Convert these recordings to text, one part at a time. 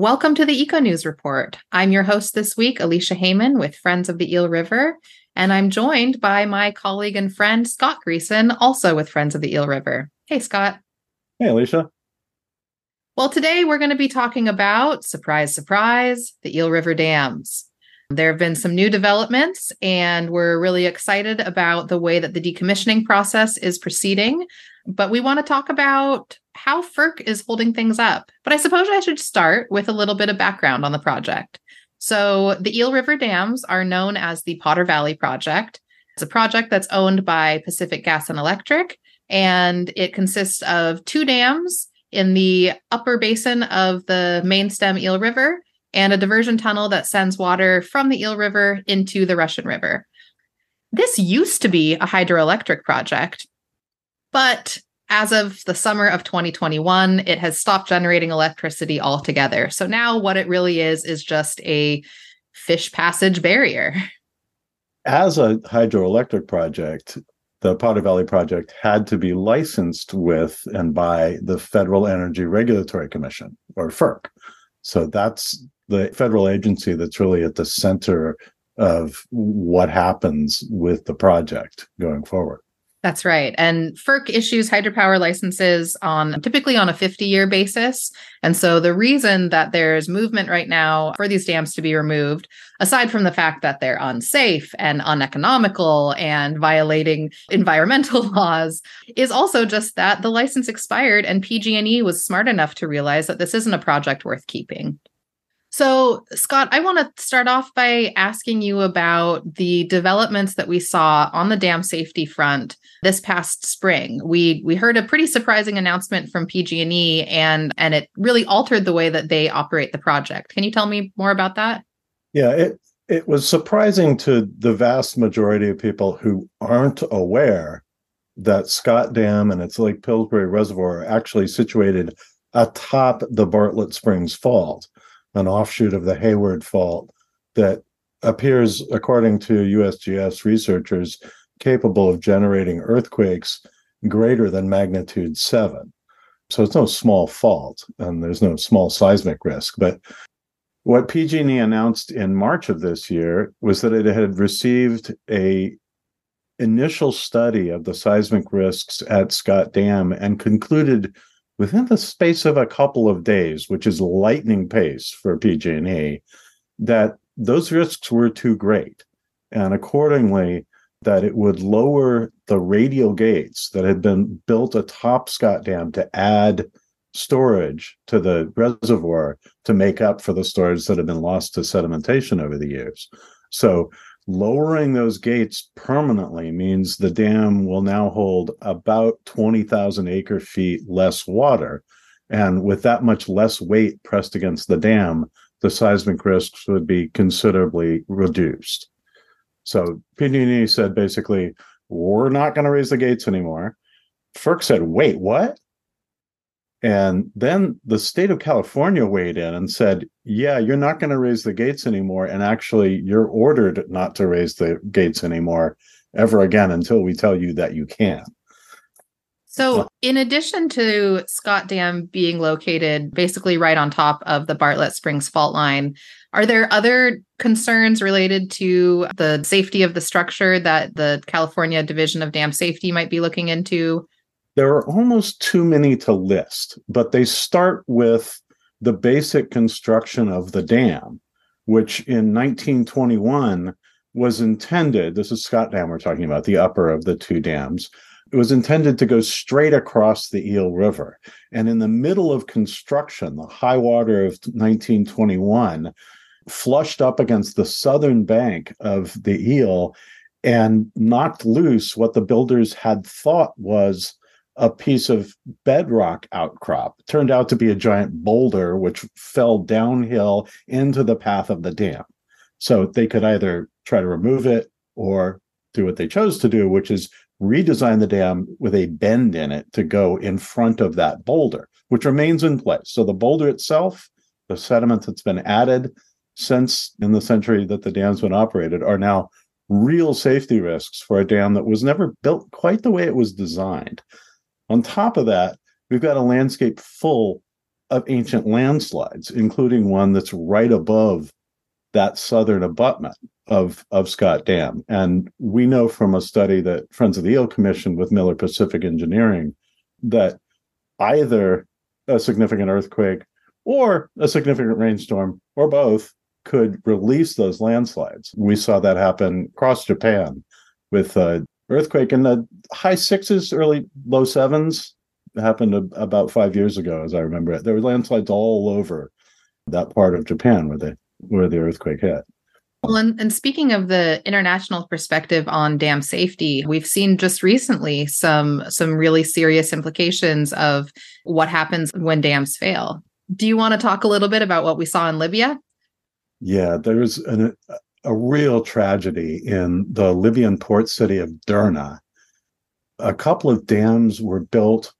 Welcome to the EcoNews Report. I'm your host this week, Alicia Hamann with Friends of the Eel River, and I'm joined by my colleague and friend, Scott Greacen, also with Friends of the Eel River. Hey, Scott. Hey, Alicia. Well, today we're going to be talking about, surprise, surprise, the Eel River dams. There have been some new developments, and we're really excited about the way that the decommissioning process is proceeding. But we want to talk about how FERC is holding things up. But I suppose I should start with a little bit of background on the project. So, the Eel River Dams are known as the Potter Valley Project. It's a project that's owned by Pacific Gas and Electric, and it consists of two dams in the upper basin of the main stem Eel River and a diversion tunnel that sends water from the Eel River into the Russian River. This used to be a hydroelectric project, but as of the summer of 2021, it has stopped generating electricity altogether. So now what it really is is just a fish passage barrier. As a hydroelectric project, the Potter Valley project had to be licensed with and by the Federal Energy Regulatory Commission or FERC. So that's the federal agency that's really at the center of what happens with the project going forward. That's right. And FERC issues hydropower licenses on typically on a 50 year basis. And so the reason that there's movement right now for these dams to be removed, aside from the fact that they're unsafe and uneconomical and violating environmental laws, is also just that the license expired and PG&E was smart enough to realize that this isn't a project worth keeping. So, Scott, I want to start off by asking you about the developments that we saw on the dam safety front this past spring. We we heard a pretty surprising announcement from PG&E and and it really altered the way that they operate the project. Can you tell me more about that? Yeah, it it was surprising to the vast majority of people who aren't aware that Scott Dam and its Lake Pillsbury Reservoir are actually situated atop the Bartlett Springs Fault an offshoot of the Hayward Fault that appears, according to USGS researchers, capable of generating earthquakes greater than magnitude seven. So it's no small fault, and there's no small seismic risk. But what PG&E announced in March of this year was that it had received a initial study of the seismic risks at Scott Dam and concluded within the space of a couple of days, which is lightning pace for PG&E, that those risks were too great. And accordingly, that it would lower the radial gates that had been built atop Scott Dam to add storage to the reservoir to make up for the storage that had been lost to sedimentation over the years. So lowering those gates permanently means the dam will now hold about 20,000 acre feet less water. And with that much less weight pressed against the dam, the seismic risks would be considerably reduced. So PG&E said basically, we're not going to raise the gates anymore. FERC said, wait, what? And then the state of California weighed in and said, yeah, you're not going to raise the gates anymore. And actually, you're ordered not to raise the gates anymore ever again until we tell you that you can. So, in addition to Scott Dam being located basically right on top of the Bartlett Springs fault line, are there other concerns related to the safety of the structure that the California Division of Dam Safety might be looking into? There are almost too many to list, but they start with the basic construction of the dam, which in 1921 was intended. This is Scott Dam we're talking about, the upper of the two dams. It was intended to go straight across the Eel River. And in the middle of construction, the high water of 1921 flushed up against the southern bank of the Eel and knocked loose what the builders had thought was a piece of bedrock outcrop. It turned out to be a giant boulder which fell downhill into the path of the dam. So they could either try to remove it or do what they chose to do, which is redesign the dam with a bend in it to go in front of that boulder, which remains in place. So the boulder itself, the sediment that's been added since in the century that the dam's been operated, are now real safety risks for a dam that was never built quite the way it was designed. On top of that, we've got a landscape full of ancient landslides, including one that's right above that southern abutment of, of Scott Dam. And we know from a study that Friends of the Eel commissioned with Miller Pacific Engineering that either a significant earthquake or a significant rainstorm or both could release those landslides. We saw that happen across Japan with an earthquake in the high sixes, early low sevens. It happened about five years ago, as I remember it. There were landslides all over that part of Japan where the where the earthquake hit. Well, and, and, speaking of the international perspective on dam safety, we've seen just recently some some really serious implications of what happens when dams fail. Do you want to talk a little bit about what we saw in Libya? Yeah, there was an, a real tragedy in the Libyan port city of Derna. A couple of dams were built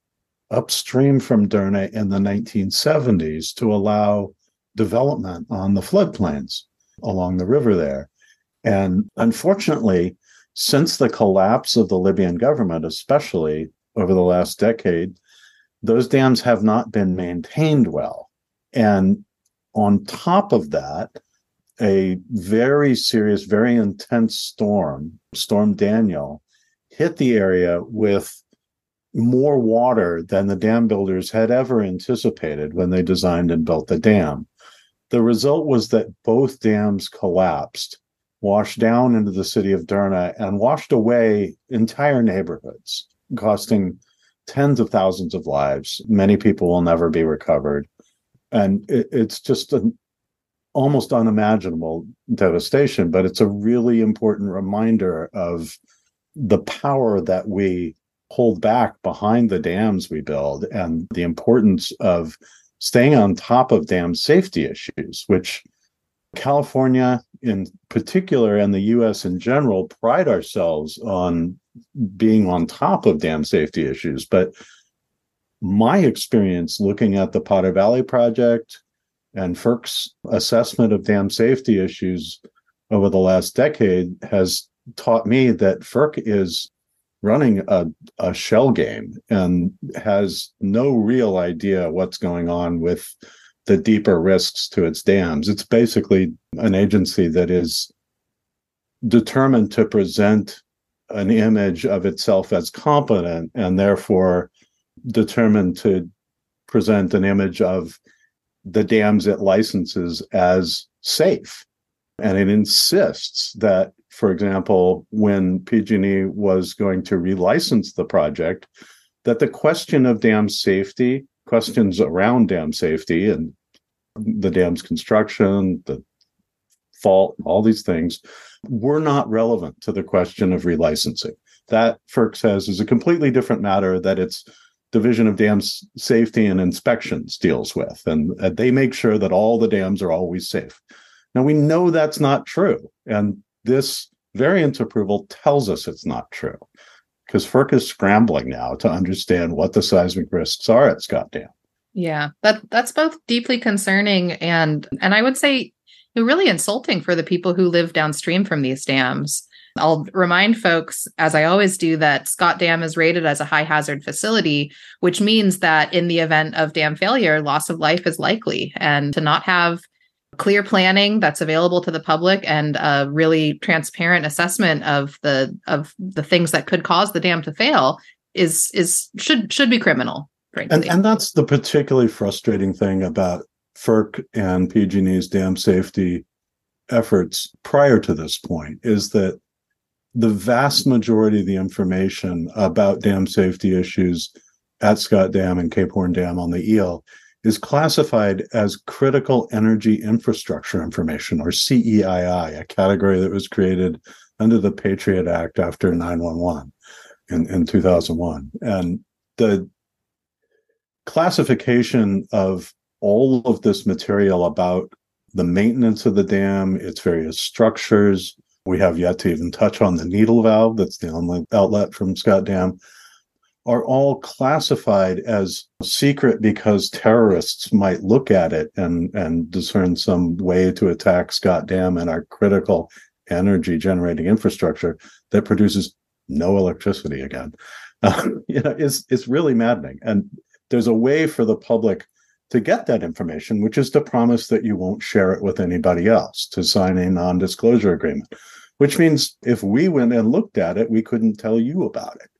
upstream from Derna in the 1970s to allow development on the floodplains along the river there. And unfortunately, since the collapse of the Libyan government, especially over the last decade, those dams have not been maintained well. And on top of that, a very serious, very intense storm, Storm Daniel, hit the area with more water than the dam builders had ever anticipated when they designed and built the dam. The result was that both dams collapsed, washed down into the city of Derna, and washed away entire neighborhoods, costing tens of thousands of lives. Many people will never be recovered. And it, it's just an almost unimaginable devastation, but it's a really important reminder of the power that we hold back behind the dams we build and the importance of staying on top of dam safety issues, which California in particular and the US in general pride ourselves on being on top of dam safety issues. But my experience looking at the Potter Valley project and FERC's assessment of dam safety issues over the last decade has taught me that FERC is running a, a shell game and has no real idea what's going on with the deeper risks to its dams. It's basically an agency that is determined to present an image of itself as competent and therefore determined to present an image of the dams it licenses as safe. And it insists that for example, when PG&E was going to relicense the project, that the question of dam safety, questions around dam safety and the dam's construction, the fault, all these things were not relevant to the question of relicensing. That FERC says is a completely different matter that its Division of Dams Safety and Inspections deals with. And they make sure that all the dams are always safe. Now, we know that's not true. And this variance approval tells us it's not true because FERC is scrambling now to understand what the seismic risks are at Scott Dam. Yeah, that that's both deeply concerning and and I would say really insulting for the people who live downstream from these dams. I'll remind folks, as I always do, that Scott Dam is rated as a high hazard facility, which means that in the event of dam failure, loss of life is likely. And to not have clear planning that's available to the public and a really transparent assessment of the of the things that could cause the dam to fail is is should should be criminal frankly. And, and that's the particularly frustrating thing about FERC and PG&E's dam safety efforts prior to this point is that the vast majority of the information about dam safety issues at Scott Dam and Cape Horn Dam on the Eel is classified as critical energy infrastructure information or CEII, a category that was created under the Patriot Act after 911 in, in 2001. And the classification of all of this material about the maintenance of the dam, its various structures. We have yet to even touch on the needle valve, that's the only outlet from Scott Dam are all classified as secret because terrorists might look at it and, and discern some way to attack Scott Dam and our critical energy generating infrastructure that produces no electricity again. Uh, you know, it's it's really maddening. And there's a way for the public to get that information, which is to promise that you won't share it with anybody else, to sign a non disclosure agreement, which means if we went and looked at it, we couldn't tell you about it,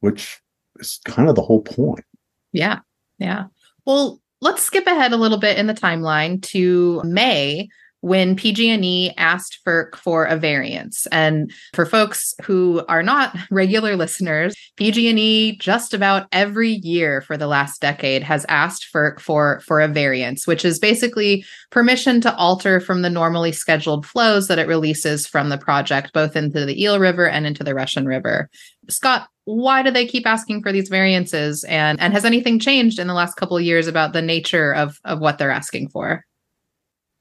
which is kind of the whole point. Yeah. Yeah. Well, let's skip ahead a little bit in the timeline to May when PG&E asked FERC for a variance. And for folks who are not regular listeners, PG&E just about every year for the last decade has asked FERC for for a variance, which is basically permission to alter from the normally scheduled flows that it releases from the project both into the Eel River and into the Russian River. Scott, why do they keep asking for these variances and and has anything changed in the last couple of years about the nature of of what they're asking for?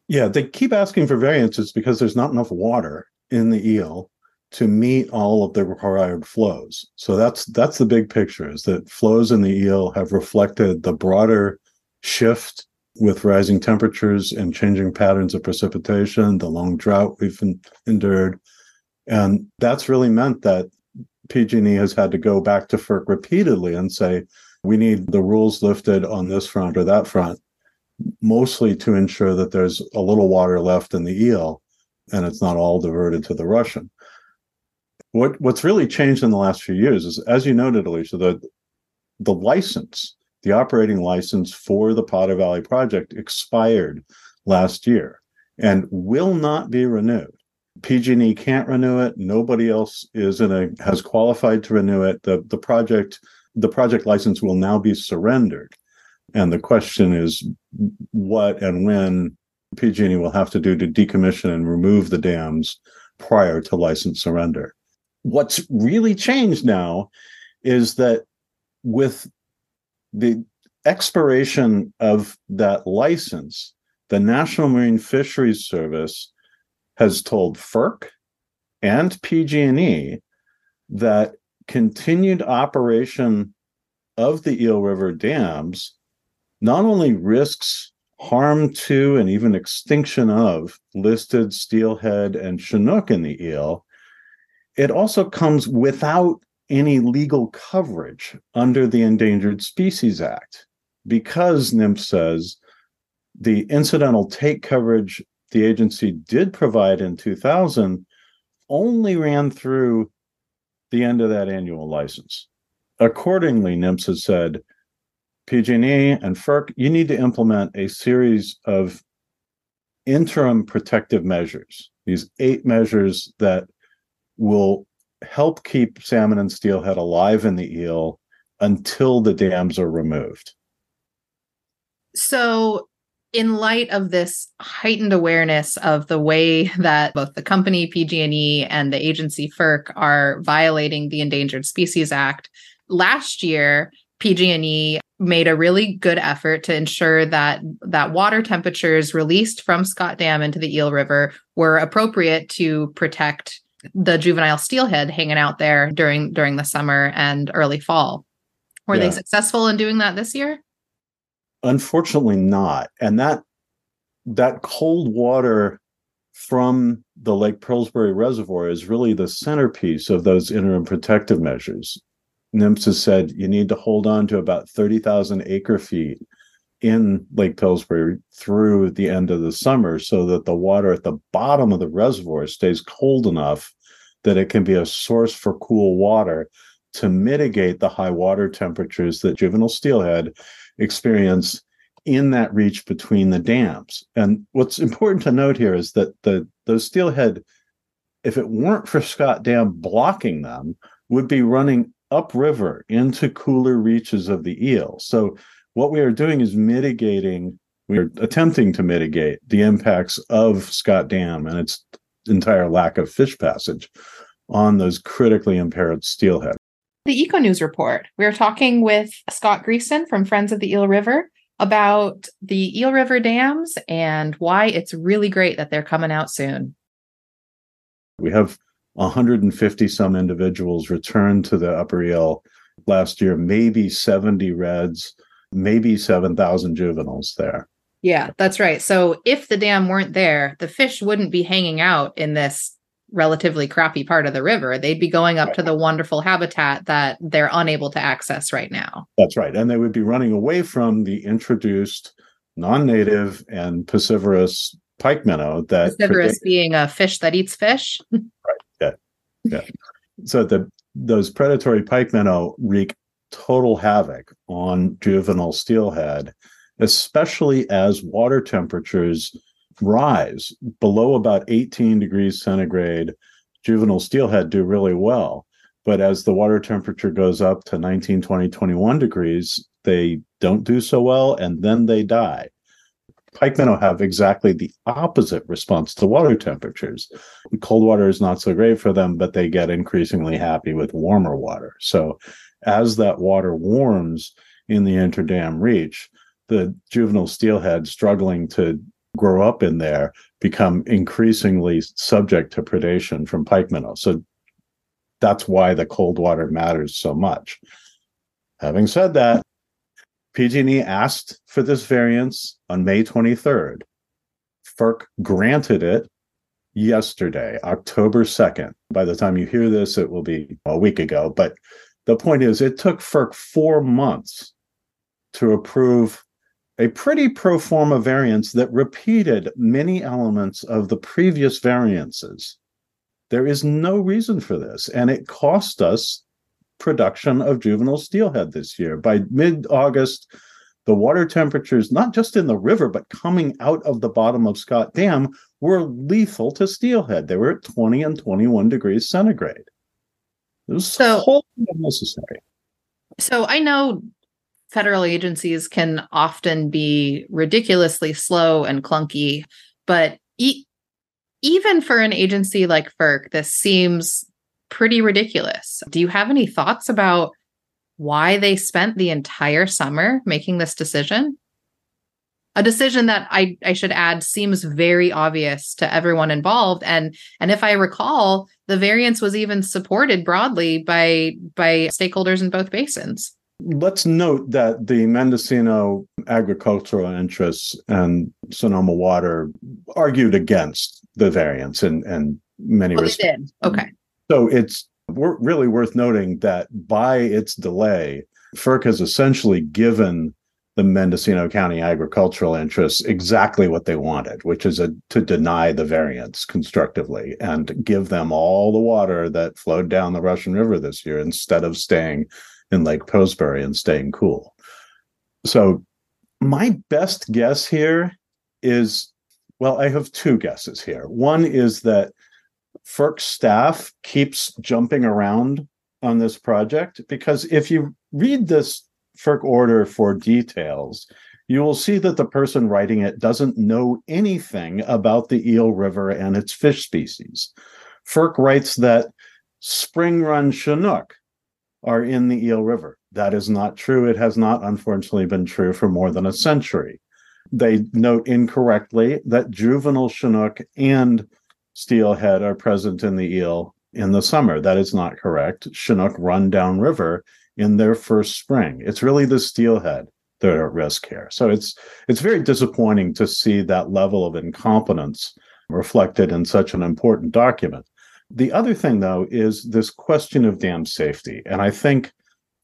Yeah, they keep asking for variances because there's not enough water in the eel to meet all of the required flows. So that's that's the big picture is that flows in the eel have reflected the broader shift with rising temperatures and changing patterns of precipitation, the long drought we've endured. And that's really meant that PG&E has had to go back to FERC repeatedly and say, we need the rules lifted on this front or that front mostly to ensure that there's a little water left in the eel and it's not all diverted to the Russian. What what's really changed in the last few years is, as you noted, Alicia, the the license, the operating license for the Potter Valley project expired last year and will not be renewed. PG&E can't renew it. Nobody else is in a has qualified to renew it. The the project the project license will now be surrendered. And the question is what and when PG&E will have to do to decommission and remove the dams prior to license surrender. What's really changed now is that with the expiration of that license, the National Marine Fisheries Service has told FERC and PG&E that continued operation of the Eel River dams not only risks harm to and even extinction of listed steelhead and chinook in the eel, it also comes without any legal coverage under the Endangered Species Act because NMFS says the incidental take coverage the agency did provide in 2000 only ran through the end of that annual license. Accordingly, NMFS has said PG&E and FERC, you need to implement a series of interim protective measures. These eight measures that will help keep salmon and steelhead alive in the eel until the dams are removed. So, in light of this heightened awareness of the way that both the company PG&E and the agency FERC are violating the Endangered Species Act, last year PG&E made a really good effort to ensure that that water temperatures released from Scott Dam into the Eel River were appropriate to protect the juvenile steelhead hanging out there during during the summer and early fall. Were yeah. they successful in doing that this year? Unfortunately not. And that that cold water from the Lake Pillsbury Reservoir is really the centerpiece of those interim protective measures. NMFS has said you need to hold on to about 30,000 acre feet in Lake Pillsbury through the end of the summer so that the water at the bottom of the reservoir stays cold enough that it can be a source for cool water to mitigate the high water temperatures that juvenile steelhead experience in that reach between the dams. And what's important to note here is that the those steelhead, if it weren't for Scott Dam blocking them, would be running upriver into cooler reaches of the eel. So what we are doing is mitigating, we are attempting to mitigate the impacts of Scott Dam and its entire lack of fish passage on those critically impaired steelhead. The EcoNews report. We are talking with Scott Greacen from Friends of the Eel River about the Eel River dams and why it's really great that they're coming out soon. We have 150 some individuals returned to the upper eel last year, maybe 70 redds, maybe 7,000 juveniles there. Yeah, that's right. So if the dam weren't there, the fish wouldn't be hanging out in this relatively crappy part of the river. They'd be going up to the wonderful habitat that they're unable to access right now. That's right. And they would be running away from the introduced non-native and piscivorous pike minnow that piscivorous being a fish that eats fish. right. Yeah. So the those predatory pike minnow wreak total havoc on juvenile steelhead, especially as water temperatures rise below about 18 degrees centigrade. Juvenile steelhead do really well. But as the water temperature goes up to 19, 20, 21 degrees, they don't do so well and then they die. Pike minnow have exactly the opposite response to water temperatures. Cold water is not so great for them, but they get increasingly happy with warmer water. So as that water warms in the interdam reach, the juvenile steelhead struggling to grow up in there become increasingly subject to predation from pike minnow. So that's why the cold water matters so much. Having said that, PG&E asked for this variance on May 23rd. FERC granted it yesterday, October 2nd. By the time you hear this, it will be a week ago. But the point is, it took FERC four months to approve a pretty pro forma variance that repeated many elements of the previous variances. There is no reason for this. And it cost us production of juvenile steelhead this year. By mid August, the water temperatures, not just in the river, but coming out of the bottom of Scott Dam, were lethal to steelhead. They were at 20 and 21 degrees centigrade. It was so wholly unnecessary. So I know federal agencies can often be ridiculously slow and clunky, but e- even for an agency like FERC, this seems pretty ridiculous. Do you have any thoughts about why they spent the entire summer making this decision? A decision that I, I should add seems very obvious to everyone involved. And and if I recall, the variance was even supported broadly by by stakeholders in both basins. Let's note that the Mendocino agricultural interests and Sonoma Water argued against the variance in, in many oh, respects. Okay. So it's really worth noting that by its delay, FERC has essentially given the Mendocino County agricultural interests exactly what they wanted, which is a, to deny the variance constructively and give them all the water that flowed down the Russian River this year instead of staying in Lake Pillsbury and staying cool. So, my best guess here is well, I have two guesses here. One is that FERC staff keeps jumping around on this project because if you read this FERC order for details, you will see that the person writing it doesn't know anything about the Eel River and its fish species. FERC writes that spring run Chinook are in the Eel River. That is not true. It has not, unfortunately, been true for more than a century. They note incorrectly that juvenile Chinook and steelhead are present in the eel in the summer. That is not correct. Chinook run downriver in their first spring. It's really the steelhead that are at risk here. So it's it's very disappointing to see that level of incompetence reflected in such an important document. The other thing, though, is this question of dam safety. And I think,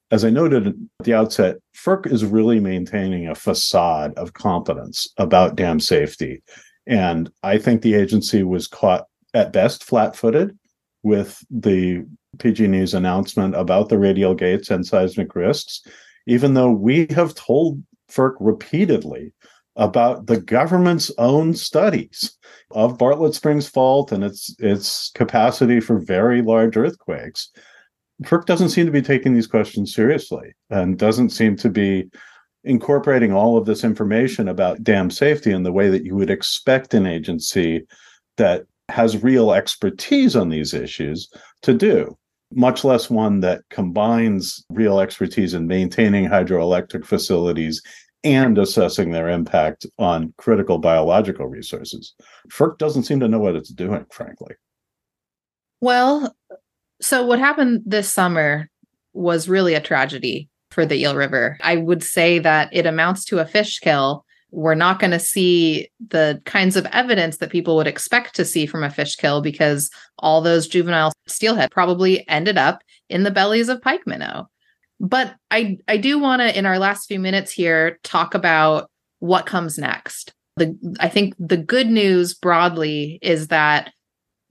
as I noted at the outset, FERC is really maintaining a facade of competence about dam safety and I think the agency was caught at best flat footed with the PG&E's announcement about the radial gates and seismic risks, even though we have told FERC repeatedly about the government's own studies of Bartlett Springs Fault and its its capacity for very large earthquakes. FERC doesn't seem to be taking these questions seriously and doesn't seem to be incorporating all of this information about dam safety in the way that you would expect an agency that has real expertise on these issues to do, much less one that combines real expertise in maintaining hydroelectric facilities and assessing their impact on critical biological resources. FERC doesn't seem to know what it's doing, frankly. Well, so what happened this summer was really a tragedy for the Eel River. I would say that it amounts to a fish kill. We're not going to see the kinds of evidence that people would expect to see from a fish kill because all those juvenile steelhead probably ended up in the bellies of pike minnow. But I I do want to in our last few minutes here talk about what comes next. The I think the good news broadly is that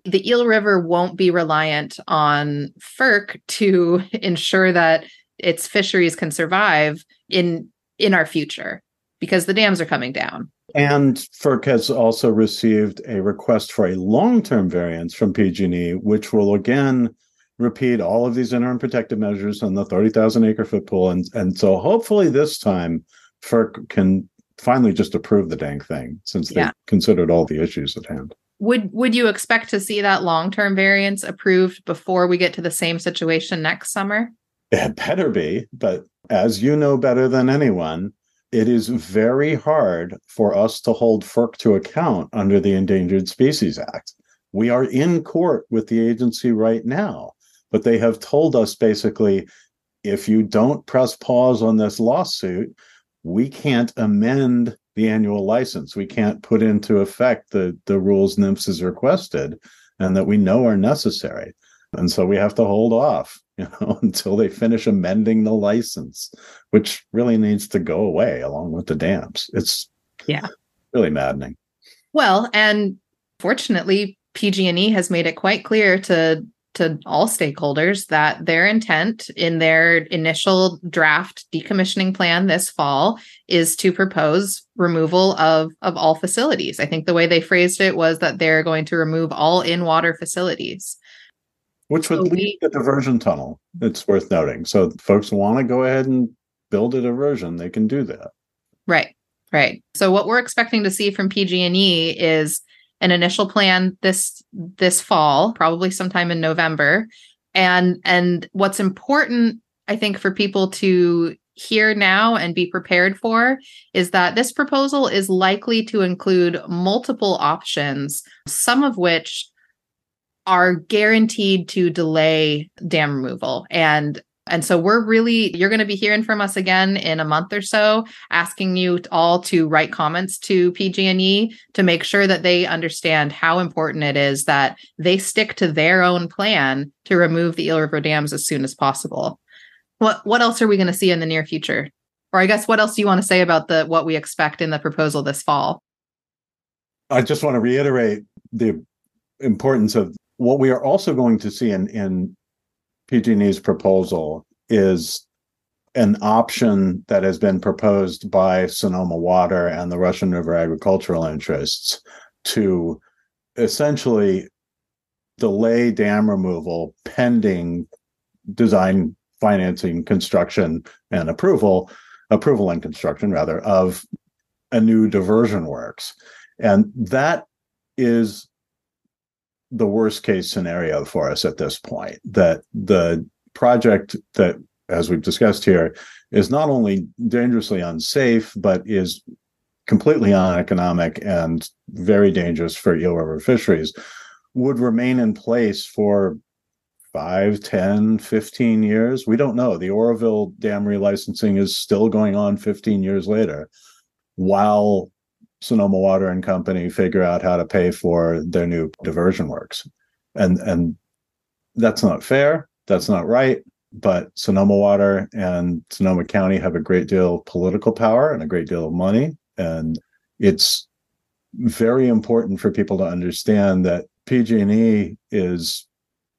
the Eel River won't be reliant on FERC to ensure that its fisheries can survive in in our future because the dams are coming down. And FERC has also received a request for a long-term variance from PG&E, which will again repeat all of these interim protective measures on the 30,000 acre foot pool. And, and so hopefully this time FERC can finally just approve the dang thing since they yeah. considered all the issues at hand. Would would you expect to see that long-term variance approved before we get to the same situation next summer? It better be, but as you know better than anyone, it is very hard for us to hold FERC to account under the Endangered Species Act. We are in court with the agency right now, but they have told us basically if you don't press pause on this lawsuit, we can't amend the annual license. We can't put into effect the, the rules NMFS has requested and that we know are necessary. And so we have to hold off, you know, until they finish amending the license, which really needs to go away along with the dams. It's yeah, really maddening. Well, and fortunately, PG&E has made it quite clear to to all stakeholders that their intent in their initial draft decommissioning plan this fall is to propose removal of of all facilities. I think the way they phrased it was that they're going to remove all in-water facilities. Which would so lead a diversion tunnel. It's worth noting. So folks want to go ahead and build a diversion, they can do that. Right. Right. So what we're expecting to see from PG&E is an initial plan this this fall, probably sometime in November. And and what's important I think for people to hear now and be prepared for is that this proposal is likely to include multiple options, some of which are guaranteed to delay dam removal. And and so we're really, you're going to be hearing from us again in a month or so, asking you all to write comments to PG&E to make sure that they understand how important it is that they stick to their own plan to remove the Eel River dams as soon as possible. What what else are we going to see in the near future? Or I guess what else do you want to say about the what we expect in the proposal this fall? I just want to reiterate the importance of what we are also going to see in in PG&E's proposal is an option that has been proposed by Sonoma Water and the Russian River agricultural interests to essentially delay dam removal pending design financing construction and approval approval and construction rather of a new diversion works. And that is the worst case scenario for us at this point that the project that as we've discussed here is not only dangerously unsafe but is completely uneconomic and very dangerous for eel river fisheries would remain in place for 5 10 15 years. We don't know. The oroville dam relicensing is still going on 15 years later while Sonoma Water and Company figure out how to pay for their new diversion works. And and that's not fair. That's not right. But Sonoma Water and Sonoma County have a great deal of political power and a great deal of money. And it's very important for people to understand that PG&E is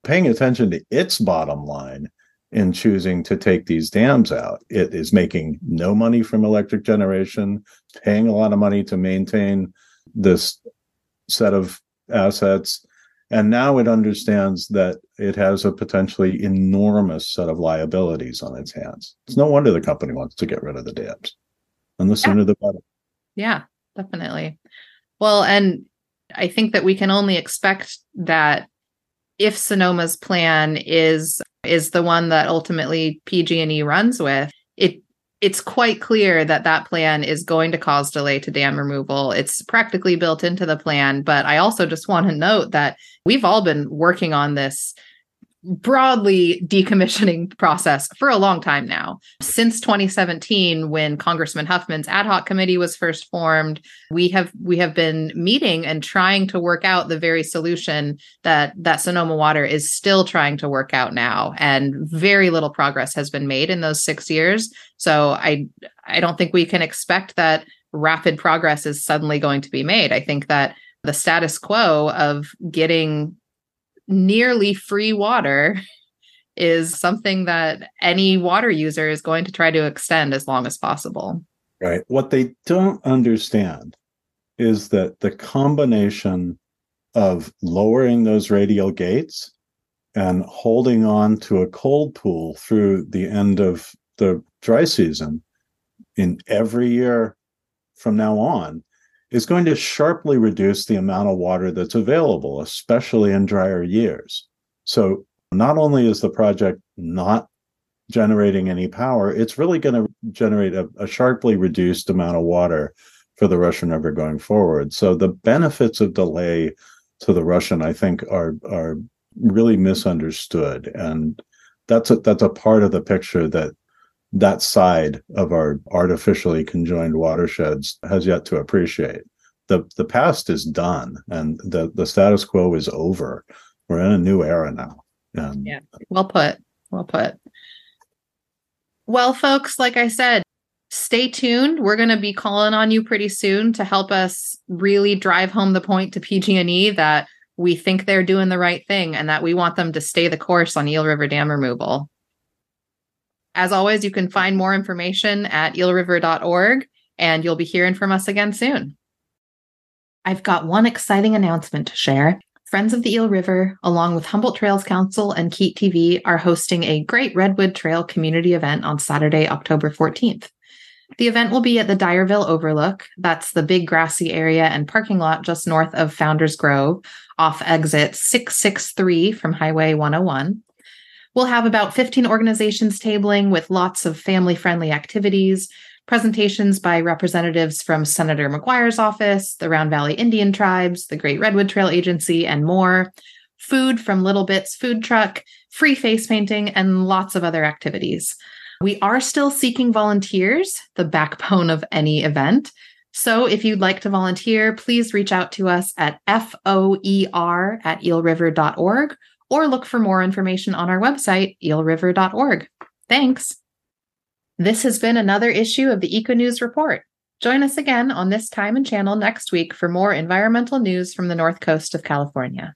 paying attention to its bottom line in choosing to take these dams out. It is making no money from electric generation, paying a lot of money to maintain this set of assets. And now it understands that it has a potentially enormous set of liabilities on its hands. It's no wonder the company wants to get rid of the dams. And the sooner yeah. the better. Yeah, definitely. Well, and I think that we can only expect that if Sonoma's plan is is the one that ultimately PG&E runs with, it it's quite clear that that plan is going to cause delay to dam removal. It's practically built into the plan, but I also just want to note that we've all been working on this broadly decommissioning process for a long time now. Since 2017 when Congressman Huffman's ad hoc committee was first formed, we have we have been meeting and trying to work out the very solution that that Sonoma Water is still trying to work out now and very little progress has been made in those 6 years. So I I don't think we can expect that rapid progress is suddenly going to be made. I think that the status quo of getting nearly free water is something that any water user is going to try to extend as long as possible. Right. What they don't understand is that the combination of lowering those radial gates and holding on to a cold pool through the end of the dry season in every year from now on is going to sharply reduce the amount of water that's available, especially in drier years. So, not only is the project not generating any power, it's really going to generate a, a, sharply reduced amount of water for the Russian River going forward. So, the benefits of delay to the Russian, I think, are are really misunderstood, and that's a that's a part of the picture that that side of our artificially conjoined watersheds has yet to appreciate. The the past is done and the, the status quo is over. We're in a new era now. And yeah, well put. Well put. Well, folks, like I said, stay tuned. We're going to be calling on you pretty soon to help us really drive home the point to PG&E that we think they're doing the right thing and that we want them to stay the course on Eel River Dam removal. As always, you can find more information at eelriver.org and you'll be hearing from us again soon. I've got one exciting announcement to share. Friends of the Eel River, along with Humboldt Trails Council and KEET TV, are hosting a great Redwood Trail community event on Saturday, October 14th. The event will be at the Dyerville Overlook. That's the big grassy area and parking lot just north of Founders Grove, off exit 663 from Highway 101. We'll have about 15 organizations tabling with lots of family friendly activities, presentations by representatives from Senator McGuire's office, the Round Valley Indian Tribes, the Great Redwood Trail Agency, and more, food from Little Bits Food Truck, free face painting, and lots of other activities. We are still seeking volunteers, the backbone of any event. So if you'd like to volunteer, please reach out to us at foer at eelriver.org or look for more information on our website, eelriver.org. Thanks. This has been another issue of the EcoNews Report. Join us again on this time and channel next week for more environmental news from the north coast of California.